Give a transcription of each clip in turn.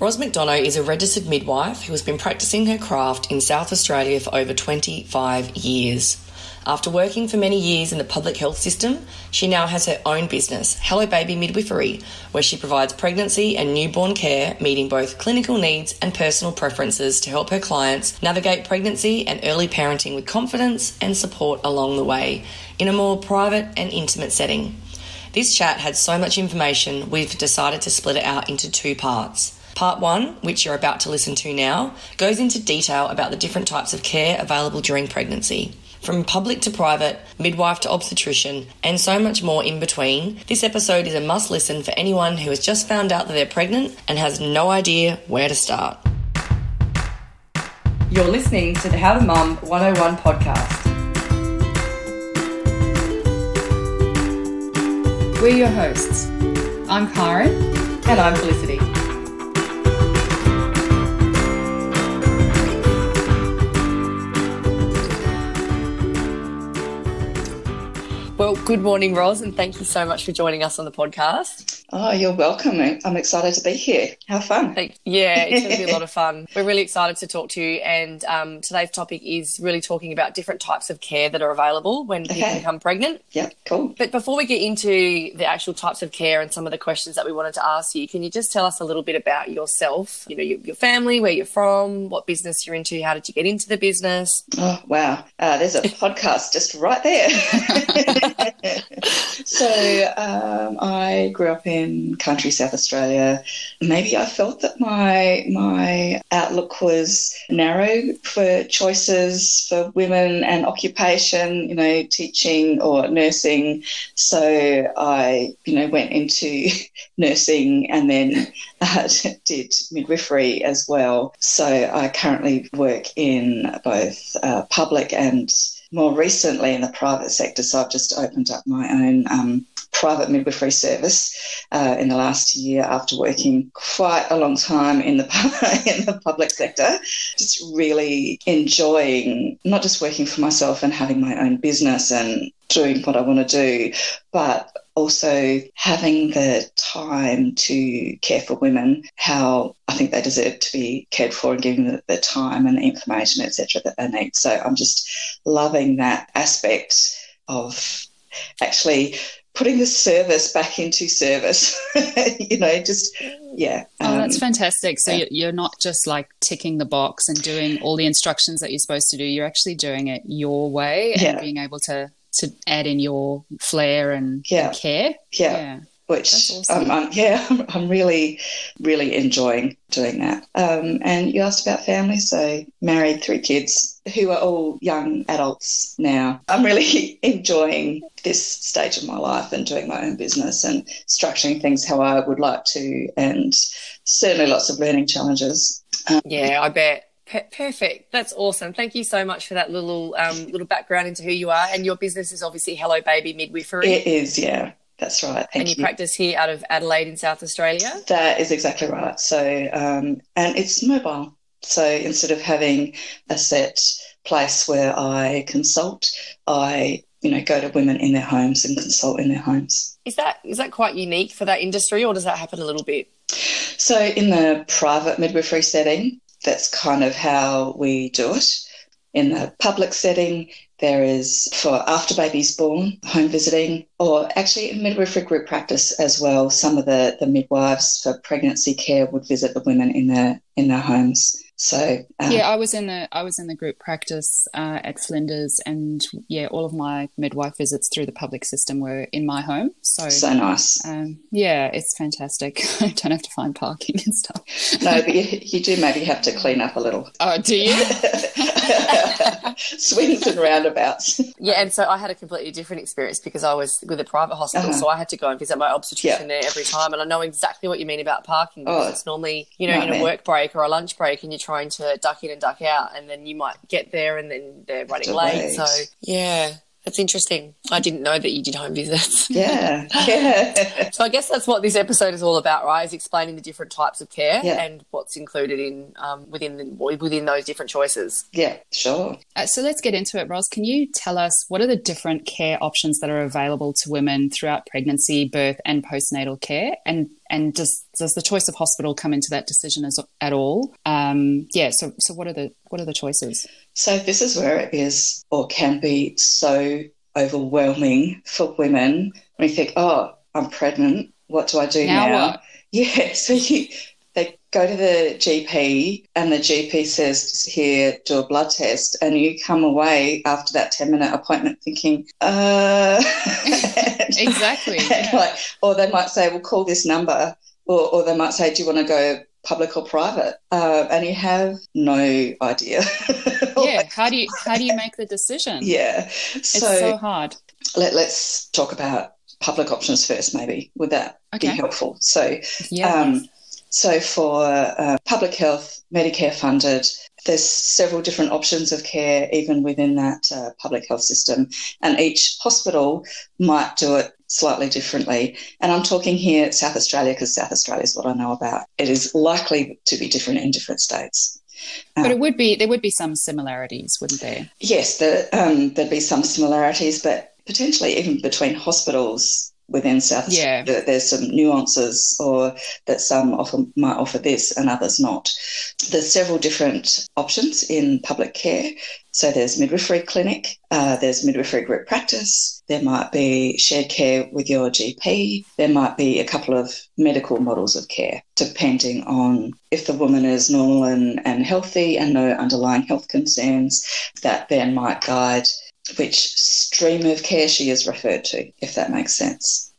Ros McDonough is a registered midwife who has been practicing her craft in South Australia for over 25 years. After working for many years in the public health system, she now has her own business, Hello Baby Midwifery, where she provides pregnancy and newborn care, meeting both clinical needs and personal preferences to help her clients navigate pregnancy and early parenting with confidence and support along the way in a more private and intimate setting. This chat had so much information, we've decided to split it out into two parts. Part one, which you're about to listen to now, goes into detail about the different types of care available during pregnancy. From public to private, midwife to obstetrician, and so much more in between, this episode is a must listen for anyone who has just found out that they're pregnant and has no idea where to start. You're listening to the How to Mum 101 podcast. We're your hosts. I'm Karen. And I'm Felicity. Well, good morning, Ros, and thank you so much for joining us on the podcast. Oh, you're welcome. I'm excited to be here. Have fun. Yeah, it's going to be a lot of fun. We're really excited to talk to you. And um, today's topic is really talking about different types of care that are available when okay. people become pregnant. Yeah, cool. But before we get into the actual types of care and some of the questions that we wanted to ask you, can you just tell us a little bit about yourself? You know, your, your family, where you're from, what business you're into, how did you get into the business? Oh, wow. Uh, there's a podcast just right there. so um, I grew up in in country South Australia, maybe I felt that my my outlook was narrow for choices for women and occupation, you know, teaching or nursing. So I, you know, went into nursing and then uh, did midwifery as well. So I currently work in both uh, public and more recently in the private sector. So I've just opened up my own um, private midwifery service uh, in the last year after working quite a long time in the in the public sector. Just really enjoying not just working for myself and having my own business and doing what I want to do, but also having the time to care for women how I think they deserve to be cared for and giving the, the time and the information, etc., that they need. So I'm just loving that aspect of actually putting the service back into service. you know, just yeah. Oh, that's um, fantastic. So yeah. you're not just like ticking the box and doing all the instructions that you're supposed to do. You're actually doing it your way and yeah. being able to to add in your flair and, yeah. and care. Yeah. Which awesome. um, yeah, I'm really, really enjoying doing that. Um, and you asked about family, so married, three kids who are all young adults now. I'm really enjoying this stage of my life and doing my own business and structuring things how I would like to, and certainly lots of learning challenges. Um, yeah, I bet. Perfect. That's awesome. Thank you so much for that little um, little background into who you are. And your business is obviously Hello Baby Midwifery. It is, yeah. That's right. And you, you, practice here out of Adelaide in South Australia? That is exactly right. So, um, and it's mobile. So instead of having a set place where I consult, I you know go to women in their homes and consult in their homes. Is that is that quite unique for that industry, or does that happen a little bit? So in the private midwifery setting, that's kind of how we do it. In the public setting, there is for after baby's born, home visiting, or actually midwifery group practice as well. Some of the, the midwives for pregnancy care would visit the women in their in their homes. So um, yeah, I was in the I was in the group practice uh, at Flinders, and yeah, all of my midwife visits through the public system were in my home. So so nice. Um, yeah, it's fantastic. I don't have to find parking and stuff. no, but you, you do maybe have to clean up a little. Oh, do you? Swings and roundabouts. Yeah, and so I had a completely different experience because I was with a private hospital, uh-huh. so I had to go and visit my obstetrician yeah. there every time, and I know exactly what you mean about parking because oh, it's normally you know in a work break or a lunch break, and you're trying to duck in and duck out, and then you might get there and then they're running late. So yeah, that's interesting. I didn't know that you did home visits. Yeah, yeah. so I guess that's what this episode is all about, right? Is explaining the different types of care yeah. and what's included in um, within the, within those different choices. Yeah, sure. Uh, so let's get into it, Ros. Can you tell us what are the different care options that are available to women throughout pregnancy, birth, and postnatal care, and And does does the choice of hospital come into that decision as, at all? Um, yeah. So so what are the what are the choices? So this is where it is or can be so overwhelming for women when you think, oh, I'm pregnant. What do I do now? now? Yeah. So you they go to the GP and the GP says, here, do a blood test. And you come away after that 10 minute appointment thinking, uh. exactly. Yeah. Like, or they might say, well, call this number. Or, or they might say, do you want to go public or private? Uh, and you have no idea. yeah. How do you, how do you make the decision? Yeah. So, it's so hard. Let, let's talk about public options first, maybe. Would that okay. be helpful? So, yeah. Um, so for uh, public health, Medicare funded, there's several different options of care even within that uh, public health system, and each hospital might do it slightly differently. And I'm talking here South Australia because South Australia is what I know about. It is likely to be different in different states. But it um, would be there would be some similarities, wouldn't there? Yes, the, um, there'd be some similarities, but potentially even between hospitals within South yeah. Australia. There's some nuances, or that some offer might offer this and others not. There's several different options in public care. So there's midwifery clinic, uh, there's midwifery group practice, there might be shared care with your GP, there might be a couple of medical models of care, depending on if the woman is normal and, and healthy and no underlying health concerns, that then might guide which stream of care she is referred to, if that makes sense.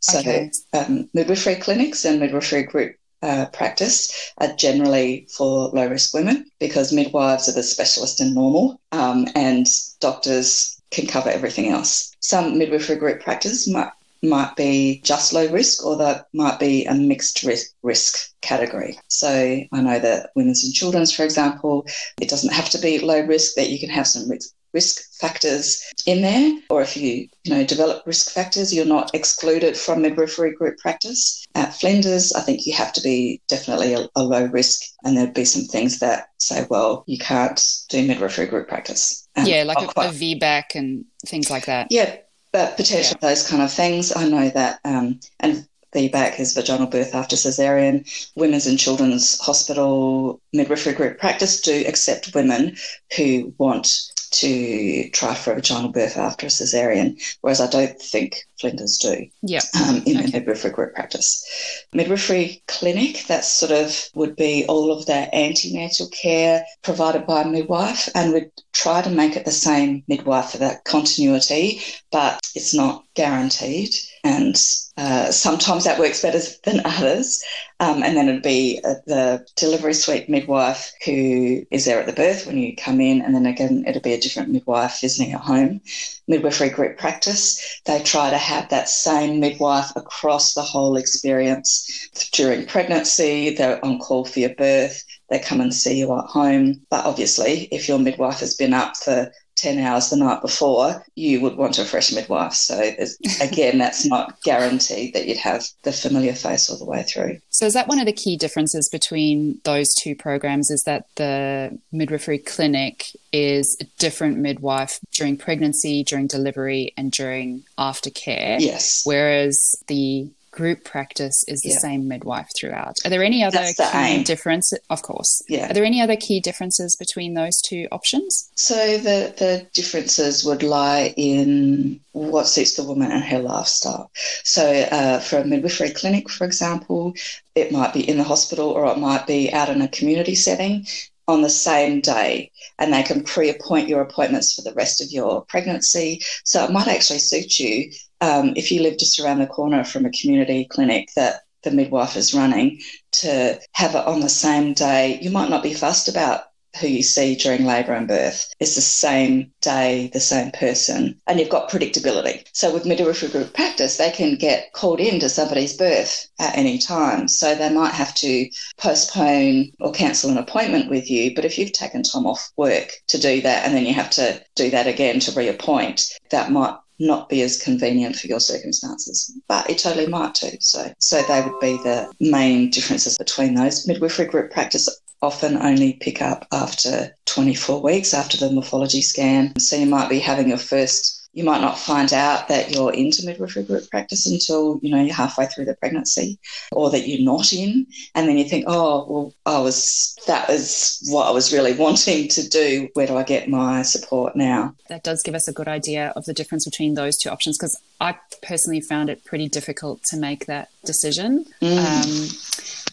So, okay. um, midwifery clinics and midwifery group uh, practice are generally for low risk women because midwives are the specialist in normal um, and doctors can cover everything else. Some midwifery group practice might might be just low risk or that might be a mixed risk, risk category. So I know that women's and children's, for example, it doesn't have to be low risk, that you can have some risk, risk factors in there, or if you, you know, develop risk factors, you're not excluded from midwifery group practice. At Flinders, I think you have to be definitely a, a low risk, and there'd be some things that say, well, you can't do midwifery group practice. Um, yeah, like a, a VBAC and things like that. Yeah, but potentially yeah. those kind of things. I know that, um, and VBAC is vaginal birth after cesarean. Women's and Children's Hospital midwifery group practice do accept women who want to try for a vaginal birth after a cesarean, whereas I don't think Flinders do yeah. Um, in okay. the midwifery group practice. Midwifery clinic, that sort of would be all of that antenatal care provided by a midwife, and we'd try to make it the same midwife for that continuity, but it's not guaranteed. And uh, sometimes that works better than others. Um, and then it'd be uh, the delivery suite midwife who is there at the birth when you come in. And then again, it'll be a different midwife visiting at home. Midwifery group practice, they try to have that same midwife across the whole experience during pregnancy. They're on call for your birth. They come and see you at home. But obviously, if your midwife has been up for 10 hours the night before, you would want a fresh midwife. So, again, that's not guaranteed that you'd have the familiar face all the way through. So, is that one of the key differences between those two programs? Is that the midwifery clinic is a different midwife during pregnancy, during delivery, and during aftercare? Yes. Whereas the group practice is the yeah. same midwife throughout. Are there any other the key differences? Of course. Yeah. Are there any other key differences between those two options? So the, the differences would lie in what suits the woman and her lifestyle. So uh, for a midwifery clinic, for example, it might be in the hospital or it might be out in a community setting on the same day and they can pre-appoint your appointments for the rest of your pregnancy. So it might actually suit you um, if you live just around the corner from a community clinic that the midwife is running to have it on the same day. You might not be fussed about who you see during labour and birth. is the same day, the same person, and you've got predictability. So with midwifery group practice, they can get called in to somebody's birth at any time. So they might have to postpone or cancel an appointment with you. But if you've taken time off work to do that and then you have to do that again to reappoint, that might not be as convenient for your circumstances, but it totally might too. So, so they would be the main differences between those. Midwifery group practice often only pick up after 24 weeks after the morphology scan. So you might be having your first you might not find out that you're into midwifery group practice until you know you're halfway through the pregnancy, or that you're not in, and then you think, oh, well, I was that was what I was really wanting to do. Where do I get my support now? That does give us a good idea of the difference between those two options because I personally found it pretty difficult to make that decision. Mm. Um,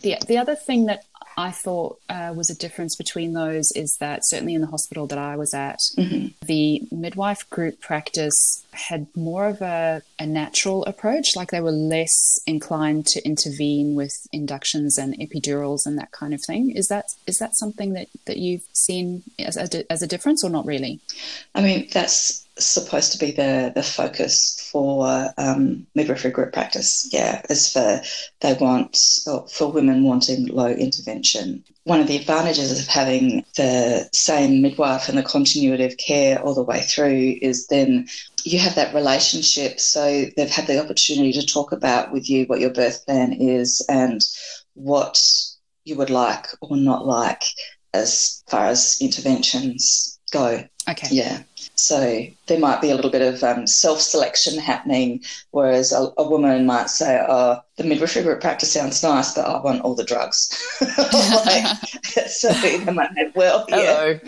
the the other thing that I thought uh, was a difference between those is that certainly in the hospital that I was at, mm-hmm. the midwife group practice had more of a, a, natural approach, like they were less inclined to intervene with inductions and epidurals and that kind of thing. Is that is that something that, that you've seen as a, as a difference or not really? I mean, that's supposed to be the the focus for um, midwifery group practice. Yeah, is for they want for women wanting low intervention. One of the advantages of having the same midwife and the continuity of care all the way through is then you have that relationship. So they've had the opportunity to talk about with you what your birth plan is and what you would like or not like as far as interventions go. Okay. Yeah. So there might be a little bit of um, self selection happening, whereas a, a, woman might say, Oh, the midwifery group practice sounds nice, but I want all the drugs. like, so they might have, well, yeah.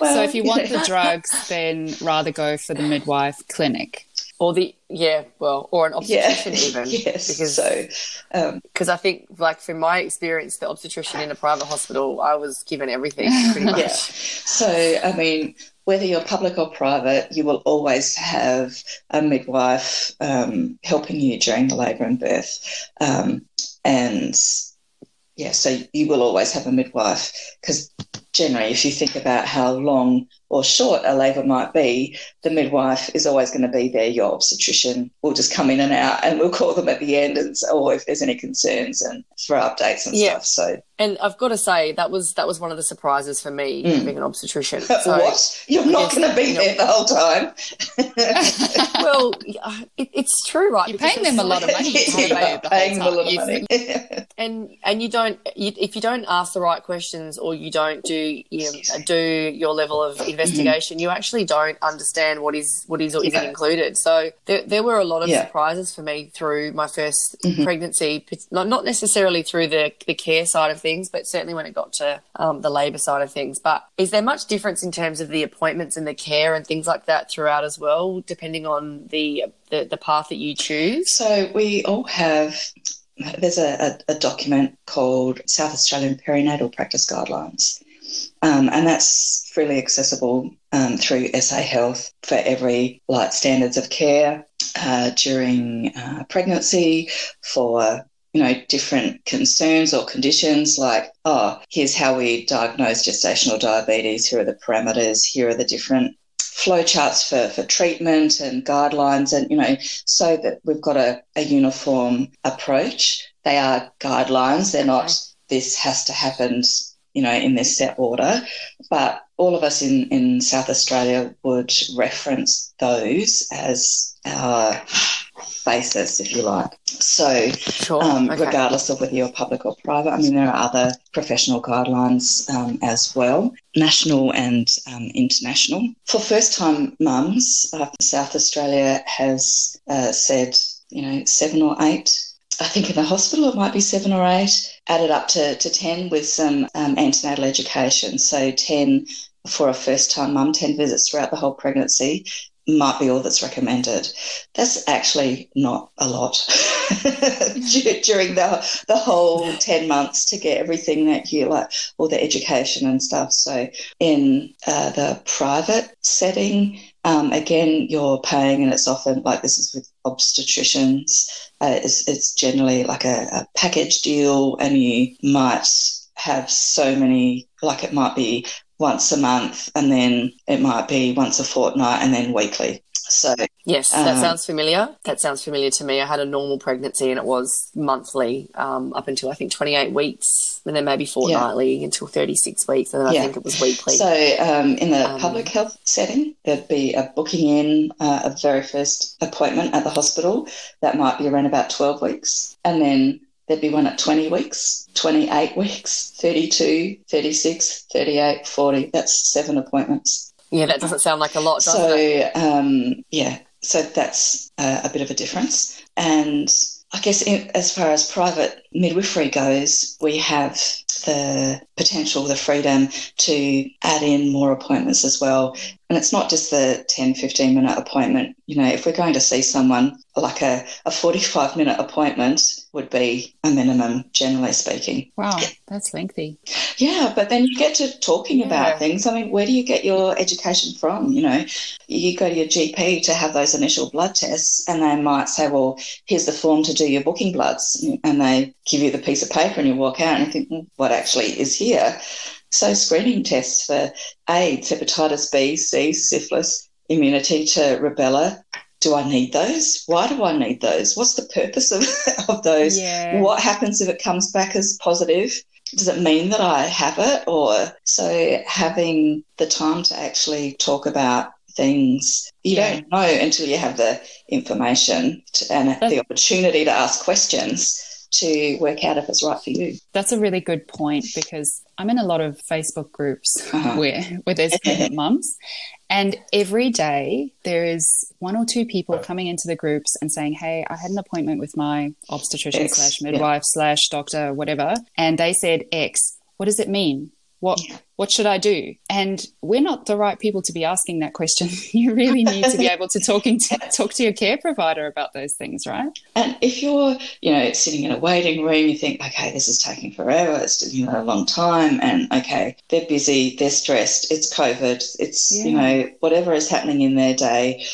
Well, so if you want the drugs, then rather go for the midwife clinic. Or the yeah, well, or an obstetrician yeah. even. yes. Because so, because um, I think, like from my experience, the obstetrician in a private hospital, I was given everything pretty much. Yeah. So I mean, whether you're public or private, you will always have a midwife um, helping you during the labour and birth. Um, and yeah, so you will always have a midwife because generally, if you think about how long or short a labour might be, the midwife is always going to be there. Your obstetrician will just come in and out, and we'll call them at the end, and oh, if there's any concerns and for updates and yeah. stuff. So, and I've got to say that was that was one of the surprises for me mm. being an obstetrician. So, what? You're not going to be there the whole time. well, it, it's true, right? You're paying them a lot of money. You're paying them a lot of money. and and you don't you, if you don't ask the right questions or you don't do you know, do your level of investigation, mm-hmm. you actually don't understand what is what is or isn't included. So there, there were a lot of yeah. surprises for me through my 1st mm-hmm. pregnancy, not not necessarily through the the care side of things, but certainly when it got to um, the labour side of things. But is there much difference in terms of the appointments and the care and things like that throughout as well, depending on the the, the path that you choose? So we all have there's a, a, a, document called South Australian Perinatal Practice Guidelines. Um, and that's freely accessible um, through SA Health for every like standards of care uh, during uh, pregnancy, for you know different concerns or conditions like oh here's how we diagnose gestational diabetes. Here are the parameters. Here are the different flowcharts for, for treatment and guidelines and you know so that we've got a, a uniform approach they are guidelines they're not this has to happen you know, in this set order. But all of us in, in South Australia would reference those as our basis, if you like. So, sure. um, okay. regardless of whether you're public or private, I mean, there are other professional guidelines um, as well, national and um, international. For first time mums, uh, South Australia has uh, said, you know, seven or eight I think in the hospital it might be seven or eight, added up to, to 10 with some um, antenatal education. So 10 for a first time mum, 10 visits throughout the whole pregnancy might be all that's recommended. That's actually not a lot during the, the whole 10 months to get everything that you like, all the education and stuff. So, in uh, the private setting, um, again, you're paying, and it's often like this is with obstetricians, uh, it's, it's, generally like a, a package deal, and you might have so many, like it might be once a month, and then it might be once a fortnight, and then weekly. So yes, that um, sounds familiar. That sounds familiar to me. I had a normal pregnancy, and it was monthly um, up until I think 28 weeks, and then maybe fortnightly yeah. until 36 weeks, and then yeah. I think it was weekly. So um, in the um, public health setting, there'd be a booking in uh, a very first appointment at the hospital that might be around about 12 weeks, and then there'd be one at 20 weeks, 28 weeks, 32, 36, 38, 40. That's seven appointments. Yeah, that doesn't sound like a lot, does so, it? So, um, yeah, so that's uh, a bit of a difference. And I guess in, as far as private midwifery goes, we have the potential, the freedom to add in more appointments as well. And it's not just the 10, 15 minute appointment. You know, if we're going to see someone, like a, a 45 minute appointment would be a minimum, generally speaking. Wow, that's lengthy. Yeah, but then you get to talking yeah. about things. I mean, where do you get your education from? You know, you go to your GP to have those initial blood tests, and they might say, well, here's the form to do your booking bloods. And they give you the piece of paper, and you walk out and you think, well, what actually is here? So, screening tests for AIDS, hepatitis B, C, syphilis, immunity to rubella. Do I need those? Why do I need those? What's the purpose of, of those? Yeah. What happens if it comes back as positive? Does it mean that I have it? Or so having the time to actually talk about things you yeah. don't know until you have the information to, and the opportunity to ask questions to work out if it's right for you. That's a really good point because I'm in a lot of Facebook groups uh-huh. where where there's pregnant mums, and every day there is one or two people coming into the groups and saying, "Hey, I had an appointment with my obstetrician X, slash midwife yeah. slash doctor, whatever," and they said X. What does it mean? What yeah. what should I do? And we're not the right people to be asking that question. you really need to be able to talking to talk to your care provider about those things, right? And if you're, you know, sitting in a waiting room, you think, okay, this is taking forever. It's you know a long time, and okay, they're busy, they're stressed. It's COVID. It's yeah. you know whatever is happening in their day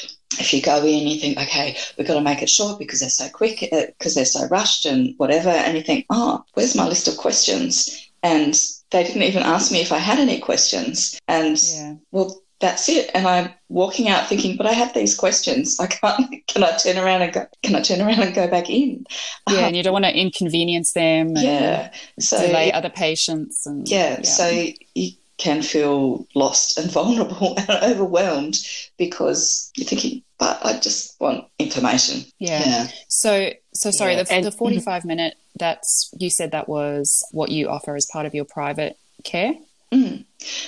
if you go in, you think, okay, we've got to make it short because they're so quick, because uh, they're so rushed and whatever. And you think, oh, where's my list of questions? And they didn't even ask me if I had any questions. And yeah. well, that's it. And I'm walking out thinking, but I have these questions. I can't. Can I turn around and go? Can I turn around and go back in? Yeah, um, and you don't want to inconvenience them. yeah, so delay other patients. And yeah, yeah, so you can feel lost and vulnerable and overwhelmed because you're thinking, but I just want information. Yeah. yeah. So so sorry, yeah. the, the 45 minute that's you said that was what you offer as part of your private care. Mm.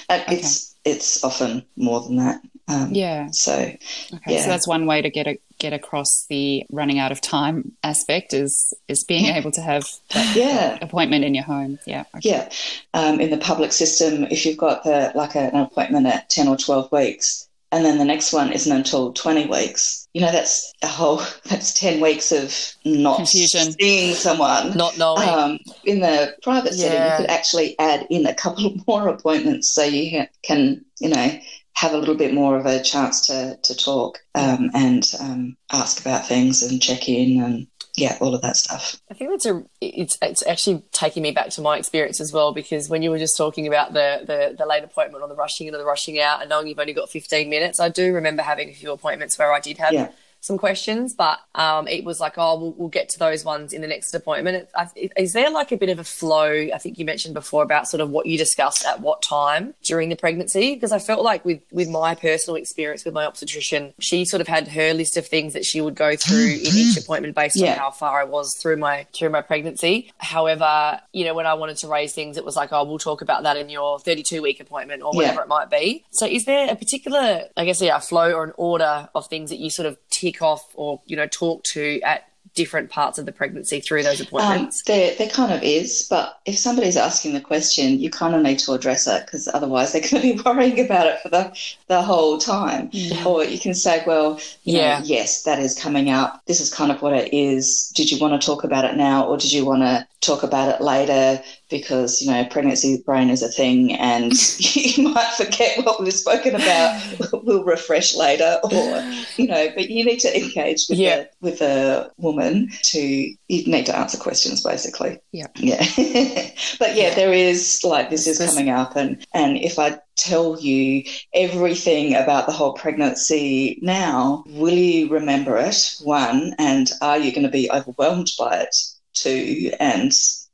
Uh, okay. It's it's often more than that. Um, yeah. So okay, yeah. so that's one way to get a, get across the running out of time aspect is is being able to have that, yeah. appointment in your home. Yeah. Okay. Yeah. Um, in the public system, if you've got the like a, an appointment at ten or twelve weeks, and then the next one isn't until 20 weeks. You know, that's a whole, that's 10 weeks of not Confusion. seeing someone. Not knowing. Um, in the private yeah. setting, you could actually add in a couple more appointments so you can, you know, have a little bit more of a chance to, to talk um, and um, ask about things and check in and yeah, all of that stuff. I think that's a it's it's actually taking me back to my experience as well because when you were just talking about the the, the late appointment or the rushing in or the rushing out and knowing you've only got 15 minutes, I do remember having a few appointments where I did have yeah some questions, but um, it was like, oh, we'll, we'll, get to those ones in the next appointment. Is there like a bit of a flow? I think you mentioned before about sort of what you discussed at what time during the pregnancy, because I felt like with with my personal experience with my obstetrician, she sort of had her list of things that she would go through in each appointment based yeah. on how far I was through my through my pregnancy. However, you know, when I wanted to raise things, it was like, oh, we'll talk about that in your 32 week appointment or whatever yeah. it might be. So, is there a particular, I guess, yeah, a flow or an order of things that you sort of tick off or you know talk to at different parts of the pregnancy through those um, appointments? Um, there, there kind of is, but if somebody's asking the question, you kind of need to address it because otherwise they're going to be worrying about it for the, the whole time. Mm. Or you can say, well, yeah, know, yes, that is coming up. This is kind of what it is. Did you want to talk about it now, or did you want to talk about it later? because you know pregnancy brain is a thing and you might forget what we've spoken about. We'll refresh later or you know but you need to engage with yeah. the, with a woman to you need to answer questions basically. Yeah. Yeah. But yeah, yeah, there is like this is coming up and and if i tell you everything about the whole pregnancy now will you remember it? One and are you going to be overwhelmed by it and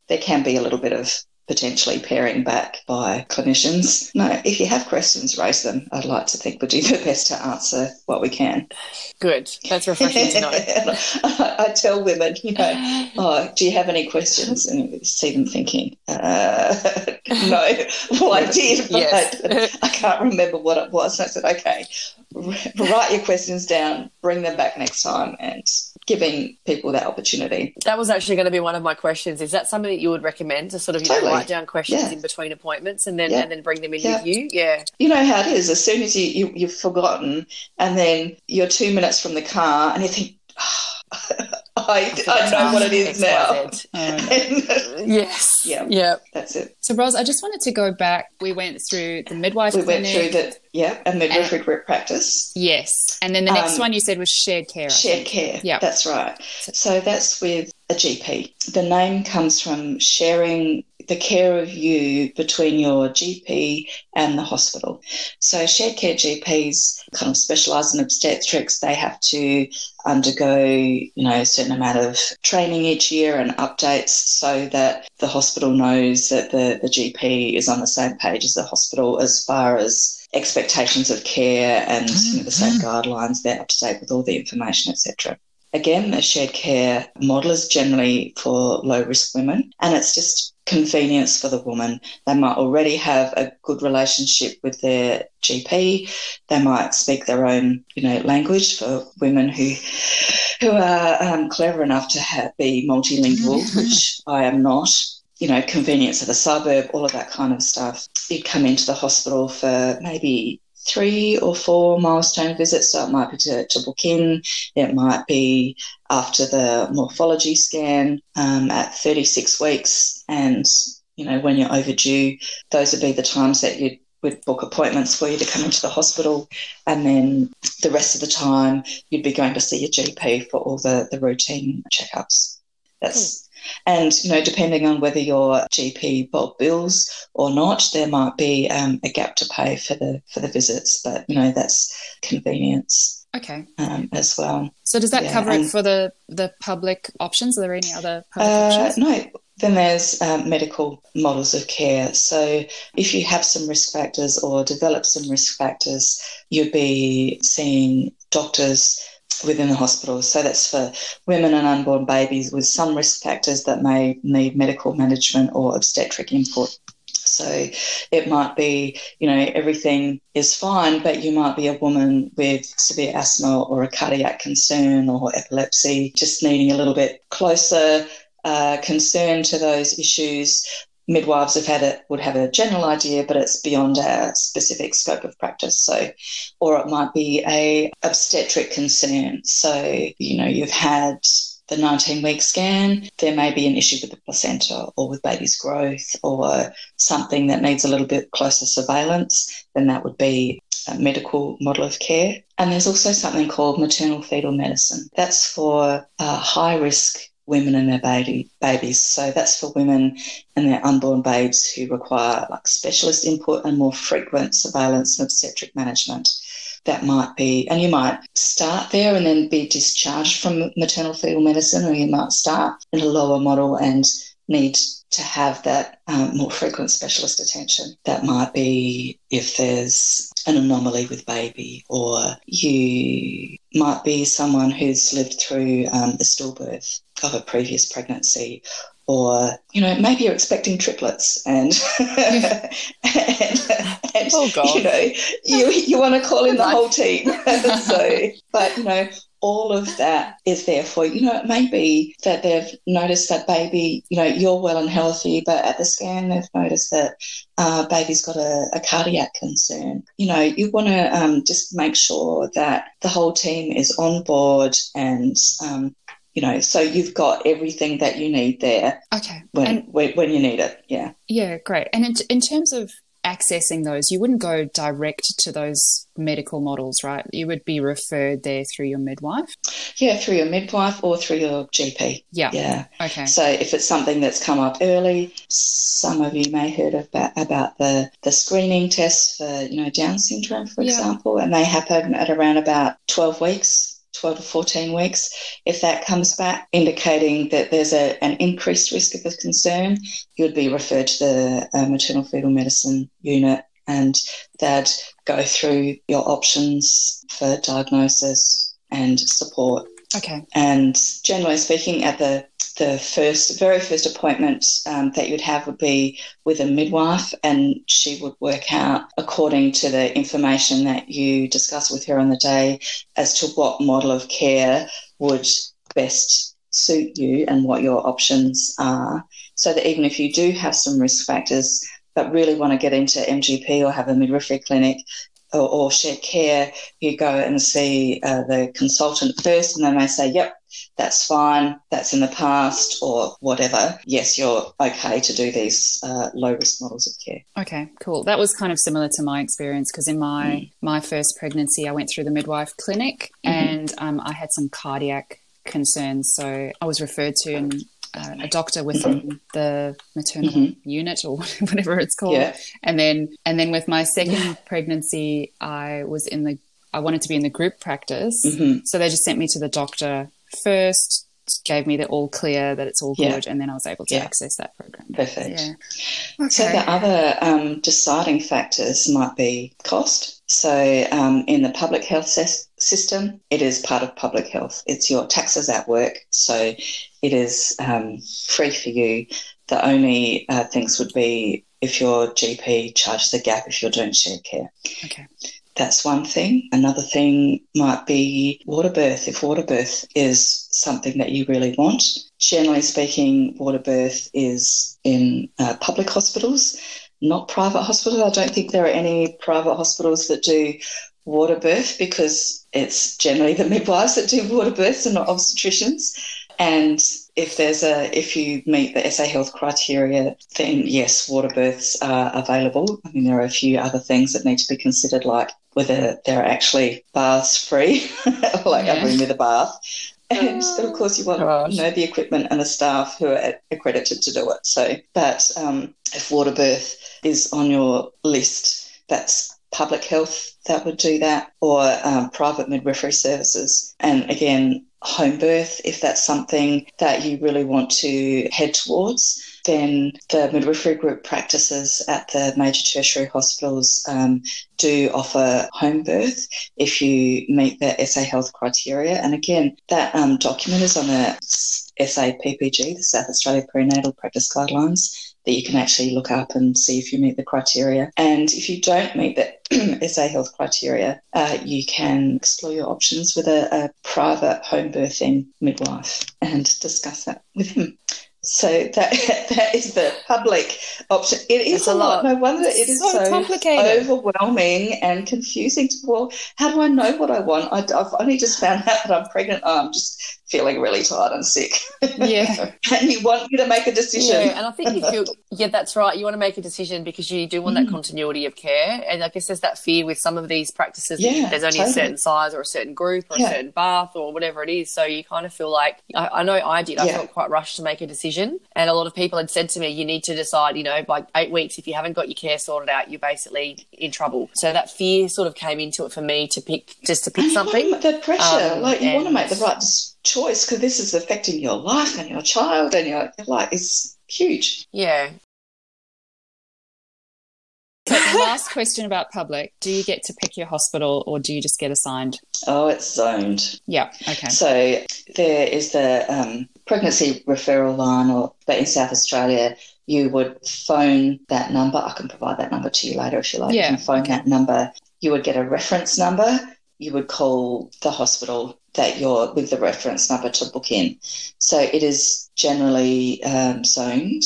there can be a little bit of potentially paring back by clinicians. No, if you have questions, raise them. I'd like to think we'll do the best to answer what we can. Good. That's refreshing to know. I tell women, you know, oh, do you have any questions? And you see them thinking, uh, no. Well, I did, but yes. I can't remember what it was. And I said, okay, write your questions down, bring them back next time, and giving people that opportunity. That was actually going to be one of my questions. Is that something that you would recommend to sort of you totally. know, write down questions yeah. in between appointments and then yeah. and then bring them in yeah. with you? Yeah. You know how it is. As soon as you, you you've forgotten, and then you're two minutes from the car, and you think. Oh, I, I know what it is now. Um, yes. Yeah. Yeah. That's it. So, Ros, I just wanted to go back. We went through the midwife. We clinic, went through the yeah, a midwifery and, practice. Yes, and then the next um, one you said was shared care. I shared think. care. Yeah, that's right. So that's with a GP. The name comes from sharing the care of you between your GP and the hospital. So, shared care GPs kind of specialise in obstetrics. They have to undergo, you know, a certain amount of training each year and updates so that the hospital knows that the, the GP is on the same page as the hospital as far as expectations of care and you know, the same mm-hmm. guidelines. They're up to date with all the information, etc. Again, the shared care model is generally for low risk women, and it's just convenience for the woman. They might already have a good relationship with their GP. They might speak their own, you know, language for women who who are um, clever enough to have, be multilingual, mm-hmm. which I am not. You know, convenience of the suburb, all of that kind of stuff. You come into the hospital for maybe three or four milestone visits. So it might be to, to book in, it might be after the morphology scan um, at 36 weeks. And, you know, when you're overdue, those would be the times that you would book appointments for you to come into the hospital. And then the rest of the time, you'd be going to see your GP for all the, the routine checkups. That's and you know, depending on whether your GP bulk bills or not, there might be um, a gap to pay for the for the visits. But you know, that's convenience. Okay. Um, as well. So does that yeah, cover it for the the public options? Are there any other public uh, options? No. Then there's um, medical models of care. So if you have some risk factors or develop some risk factors, you'd be seeing doctors within the hospital. So that's for women and unborn babies with some risk factors that may need medical management or obstetric input. So it might be, you know, everything is fine, but you might be a woman with severe asthma or a cardiac concern or epilepsy, just needing a little bit closer uh, concern to those issues midwives have had it would have a general idea, but it's beyond our specific scope of practice. So, or it might be a obstetric concern. So, you know, you've had the 19 week scan, there may be an issue with the placenta or with baby's growth or something that needs a little bit closer surveillance, then that would be a medical model of care. And there's also something called maternal fetal medicine. That's for uh, high risk women and their baby babies. So that's for women and their unborn babes who require like specialist input and more frequent surveillance and obstetric management. That might be, and you might start there and then be discharged from maternal fetal medicine, or you might start in a lower model and need to have that um, more frequent specialist attention. That might be if there's an anomaly with baby, or you might be someone who's lived through um, the stillbirth of a previous pregnancy, or you know maybe you're expecting triplets and and, and oh God. you know you you want to call in the whole team so but you know all of that is there for you. You know, it may be that they've noticed that baby, you know, you're well and healthy, but at the scan they've noticed that uh, baby's got a, a, cardiac concern. You know, you want to um, just make sure that the whole team is on board and um, you know, so you've got everything that you need there. Okay. When, and, when, when, you need it. Yeah. Yeah, great. And in, in terms of accessing those, you wouldn't go direct to those medical models, right? You would be referred there through your midwife? Yeah, through your midwife or through your GP. Yeah. Yeah. Okay. So if it's something that's come up early, some of you may heard about, about the, the screening tests for, you know, Down syndrome, for yeah. example, and they happen at around about 12 weeks 12 to 14 weeks. If that comes back indicating that there's a, an increased risk of a concern, you would be referred to the uh, maternal fetal medicine unit and they'd go through your options for diagnosis and support. Okay. And generally speaking, at the the first, very first appointment um, that you'd have would be with a midwife, and she would work out according to the information that you discuss with her on the day as to what model of care would best suit you and what your options are. So that even if you do have some risk factors, but really want to get into MGP or have a midwifery clinic, or, or shared care, you go and see uh, the consultant first, and they may say, "Yep, that's fine, that's in the past, or whatever. Yes, you're okay to do these uh, low risk models of care. Okay, cool. That was kind of similar to my experience because in my mm. my first pregnancy, I went through the midwife clinic mm-hmm. and um, I had some cardiac concerns, so I was referred to and uh, a doctor within mm-hmm. the maternal mm-hmm. unit or whatever it's called. Yeah. And then and then with my second pregnancy, I was in the I wanted to be in the group practice, mm-hmm. so they just sent me to the doctor first gave me the all clear that it's all yeah. good, and then I was able to yeah. access that program. Perfect. Okay. So the other um, deciding factors might be cost. So um, in the public health ses- system, it is part of public health. It's your taxes at work, so it is um, free for you. The only uh, things would be if your GP charges a gap if you're doing shared care. Okay. That's one thing. Another thing might be water birth. If water birth is something that you really want, generally speaking, water birth is in uh, public hospitals, not private hospitals. I don't think there are any private hospitals that do water birth because it's generally the midwives that do water births and not obstetricians. And if there's a if you meet the SA Health criteria, then yes, water births are available. I mean, there are a few other things that need to be considered, like whether they're actually baths free, like yeah. a room with a bath. And oh, of course, you want Gosh. you know the equipment and the staff who are accredited to do it. So, but um, if water birth is on your list, that's public health that would do that, or um, private midwifery services. And again, home birth, if that's something that you really want to head towards then the midwifery group practices at the major tertiary hospitals um, do offer home birth if you meet the SA Health criteria. And again, that um, document is on the SAPPG, the South Australia Prenatal Practice Guidelines that you can actually look up and see if you meet the criteria. And if you don't meet the SA Health criteria, uh, you can explore your options with a, a private home birthing midwife and discuss that with him. So that that is the public option. It is a lot. lot. No wonder it is so, so complicated, overwhelming, and confusing. To, well, how do I know what I want? I, have only just found out that I'm pregnant. Oh, I'm just feeling really tired and sick. Yeah. and you want me to make a decision. Yeah, and I think if you feel, yeah, that's right. You want to make a decision because you do want that mm. continuity of care. And I guess there's that fear with some of these practices. Yeah, there's only totally. a certain size or a certain group or yeah. a certain bath or whatever it is. So you kind of feel like, I, I know I did. I yeah. felt quite rushed to make a decision. And a lot of people had said to me, you need to decide, you know, by eight weeks, if you haven't got your care sorted out, you're basically in trouble. So that fear sort of came into it for me to pick, just to pick something. The pressure, um, like you want to make the right decision choice because this is affecting your life and your child and your life is huge. Yeah. So last question about public. Do you get to pick your hospital or do you just get assigned? Oh, it's zoned. Yeah, okay. So there is the um, pregnancy referral line, or but in South Australia, you would phone that number. I can provide that number to you later if you like. Yeah. You can phone okay. that number. You would get a reference number. You would call the hospital that you're with the reference number to book in. So it is generally um, zoned.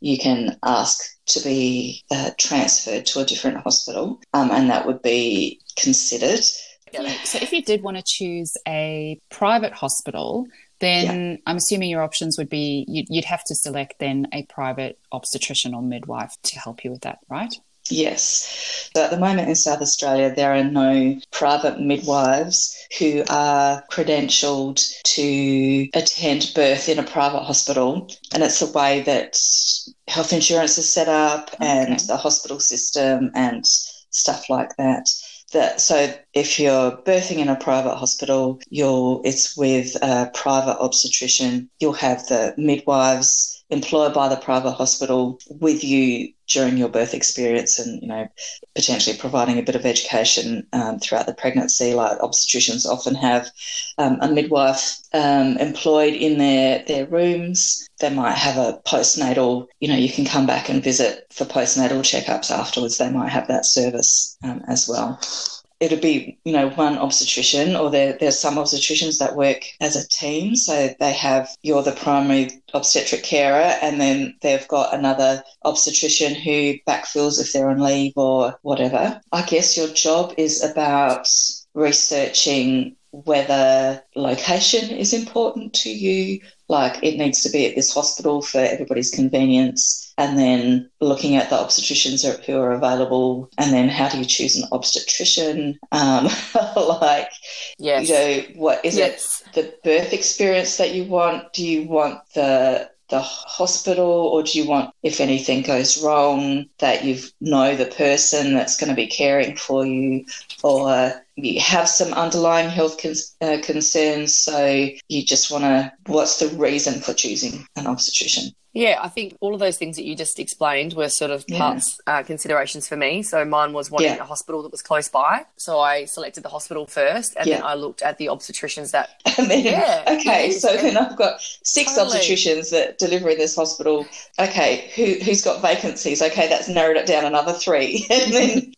You can ask to be uh, transferred to a different hospital, um, and that would be considered. So if you did want to choose a private hospital, then yeah. I'm assuming your options would be you'd, you'd have to select then a private obstetrician or midwife to help you with that, right? Yes. So at the moment in South Australia, there are no private midwives who are credentialed to attend birth in a private hospital. And it's the way that health insurance is set up okay. and the hospital system and stuff like that. that so if you're birthing in a private hospital, you'll it's with a private obstetrician. You'll have the midwives employed by the private hospital with you during your birth experience and you know potentially providing a bit of education um, throughout the pregnancy like obstetricians often have. Um, a midwife um, employed in their their rooms. They might have a postnatal you know you can come back and visit for postnatal checkups afterwards. They might have that service um, as well it'll be you know one obstetrician or there, there's some obstetricians that work as a team. So they have you're the primary obstetric carer and then they've got another obstetrician who backfills if they're on leave or whatever. I guess your job is about researching whether location is important to you. Like it needs to be at this hospital for everybody's convenience and then looking at the obstetricians who are available, and then how do you choose an obstetrician? Um, like, yes. you know, what is yes. it the birth experience that you want? Do you want the the hospital, or do you want, if anything goes wrong, that you know the person that's going to be caring for you, or you have some underlying health con- uh, concerns, so you just want to, what's the reason for choosing an obstetrician? Yeah, I think all of those things that you just explained were sort of parts, yeah. uh, considerations for me. So mine was wanting yeah. a hospital that was close by. So I selected the hospital first and yeah. then I looked at the obstetricians that. And then, yeah. Okay, so then I've got six totally. obstetricians that deliver in this hospital. Okay, who, who's got vacancies? Okay, that's narrowed it down another three. and then.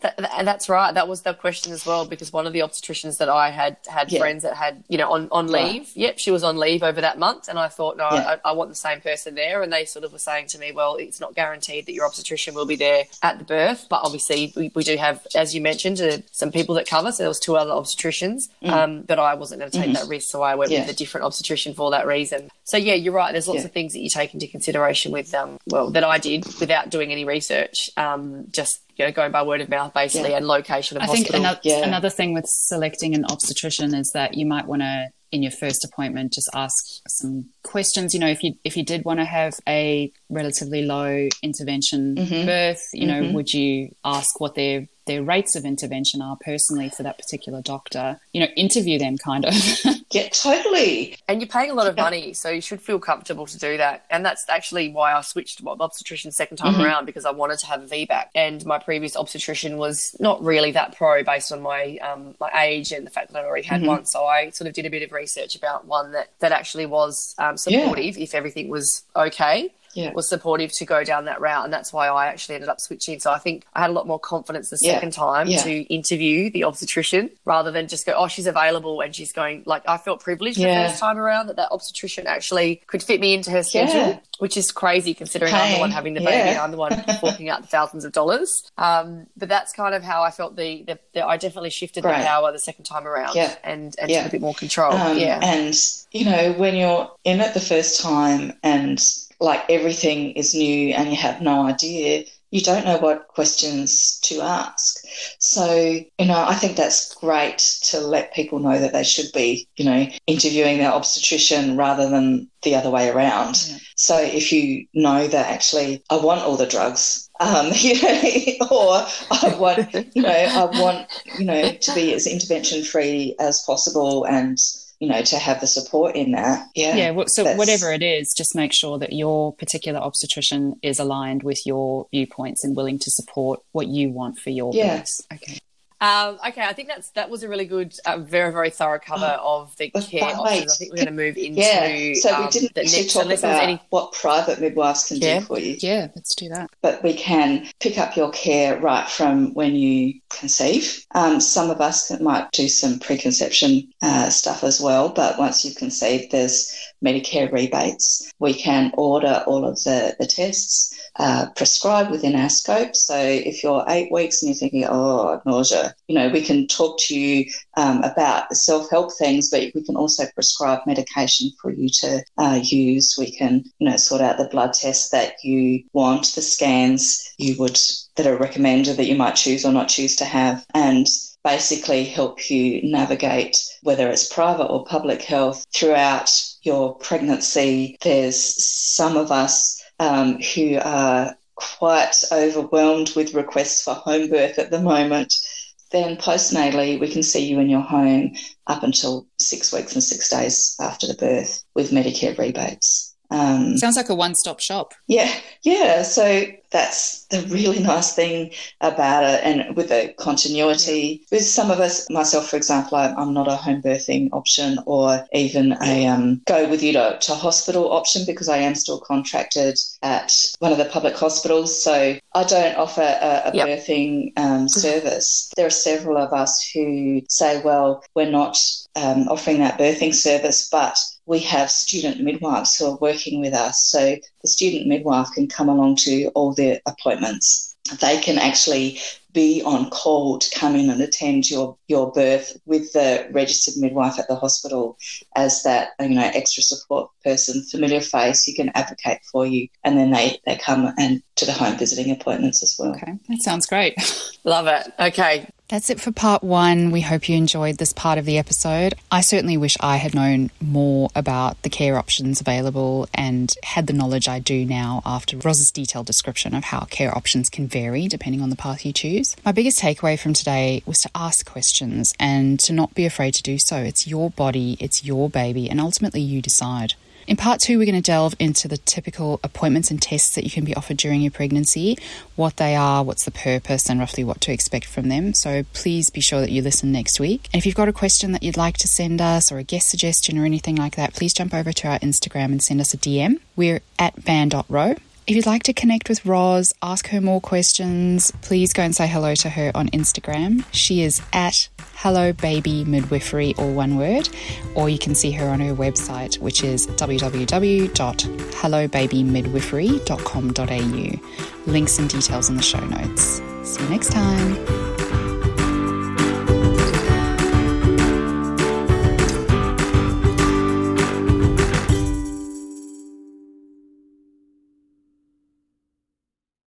that, that's right. That was the question as well because one of the obstetricians that I had had friends that had, you know, on, on leave. Right. Yep, she was on leave over that month. And I thought, no, I, I want the same person there, and they sort of were saying to me, well, it's not guaranteed that your obstetrician will be there at the birth, but obviously we, we do have, as you mentioned, uh, some people that cover. So there was two other obstetricians, mm. um, but I wasn't going to take mm. that risk, so I went yeah. with a different obstetrician for that reason. So yeah, you're right. There's lots yeah. of things that you take into consideration with, um, well, that I did without doing any research, um, just you know, going by word of mouth basically yeah. and location of I hospital. think another, yeah. another thing with selecting an obstetrician is that you might want to in your first appointment just ask some questions you know if you if you did want to have a relatively low intervention mm-hmm. birth you know mm-hmm. would you ask what their their rates of intervention are personally for that particular doctor. You know, interview them kind of. yeah, totally. And you're paying a lot of money, so you should feel comfortable to do that. And that's actually why I switched to obstetrician second time mm-hmm. around because I wanted to have a VBAC. And my previous obstetrician was not really that pro based on my um, my age and the fact that I'd already had mm-hmm. one. So I sort of did a bit of research about one that that actually was um, supportive yeah. if everything was okay yeah. was supportive to go down that route. And that's why I actually ended up switching. So I think I had a lot more confidence the second yeah. time yeah. to interview the obstetrician rather than just go, oh, she's available and she's going, like, I felt privileged the first time around that that obstetrician actually could fit me into her schedule, which is crazy considering hey. I'm the one having the baby and I'm the one forking out the thousands of dollars. Um, but that's kind of how I felt the, the, the I definitely shifted the power the second time around and, and took a bit more control. Um, yeah. And, you know, when you're in it the first time and like everything is new and you have no idea, you don't know what questions to ask. So, you know, I think that's great to let people know that they should be, you know, interviewing their obstetrician rather than the other way around. Yeah. So if you know that actually I want all the drugs, um, you know, or I want, you know, I want, you know, to be as intervention free as possible and you know, to have the support in that. Yeah. Yeah. So whatever it is, just make sure that your particular obstetrician is aligned with your viewpoints and willing to support what you want for your yeah. births. Okay. Um, okay, I think that's that was a really good, uh, very very thorough cover oh, of the care options. I think we're going to move into yeah. So we um, didn't um, actually talk about any... what private midwives can yeah. do for you. Yeah, let's do that. But we can pick up your care right from when you conceive. Um, some of us might do some preconception uh, stuff as well, but once you've conceived, there's Medicare rebates. We can order all of the, the tests uh, prescribed within our scope. So if you're eight weeks and you're thinking, oh, nausea, you know, we can talk to you um, about the self help things, but we can also prescribe medication for you to uh, use. We can, you know, sort out the blood tests that you want, the scans you would that are recommended that you might choose or not choose to have, and basically help you navigate whether it's private or public health throughout your pregnancy. There's some of us um, who are quite overwhelmed with requests for home birth at the moment. then postnatally, we can see you in your home up until six weeks and six days after the birth with Medicare rebates. Um, Sounds like a one stop shop. Yeah, yeah. So that's the really nice thing about it. And with the continuity, with some of us, myself, for example, I'm not a home birthing option or even a um, go with you to, to hospital option because I am still contracted at one of the public hospitals. So I don't offer a, a yep. birthing um, service. There are several of us who say, well, we're not um, offering that birthing service, but we have student midwives who are working with us. So the student midwife can come along to all the appointments. They can actually be on call to come in and attend your, your birth with the registered midwife at the hospital as that you know extra support person, familiar face who can advocate for you, and then they they come and to the home visiting appointments as well. Okay, that sounds great. Love it. Okay, that's it for part one. We hope you enjoyed this part of the episode. I certainly wish I had known more about the care options available and had the knowledge I do now after Roz's detailed description of how care options can vary depending on the path you choose. My biggest takeaway from today was to ask questions and to not be afraid to do so. It's your body, it's your baby, and ultimately you decide. In part two, we're going to delve into the typical appointments and tests that you can be offered during your pregnancy, what they are, what's the purpose, and roughly what to expect from them. So please be sure that you listen next week. And if you've got a question that you'd like to send us or a guest suggestion or anything like that, please jump over to our Instagram and send us a DM. We're at van.row. If you'd like to connect with Roz, ask her more questions, please go and say hello to her on Instagram. She is at Hello Baby Midwifery, all one word, or you can see her on her website, which is www.hellobabymidwifery.com.au. Links and details in the show notes. See you next time.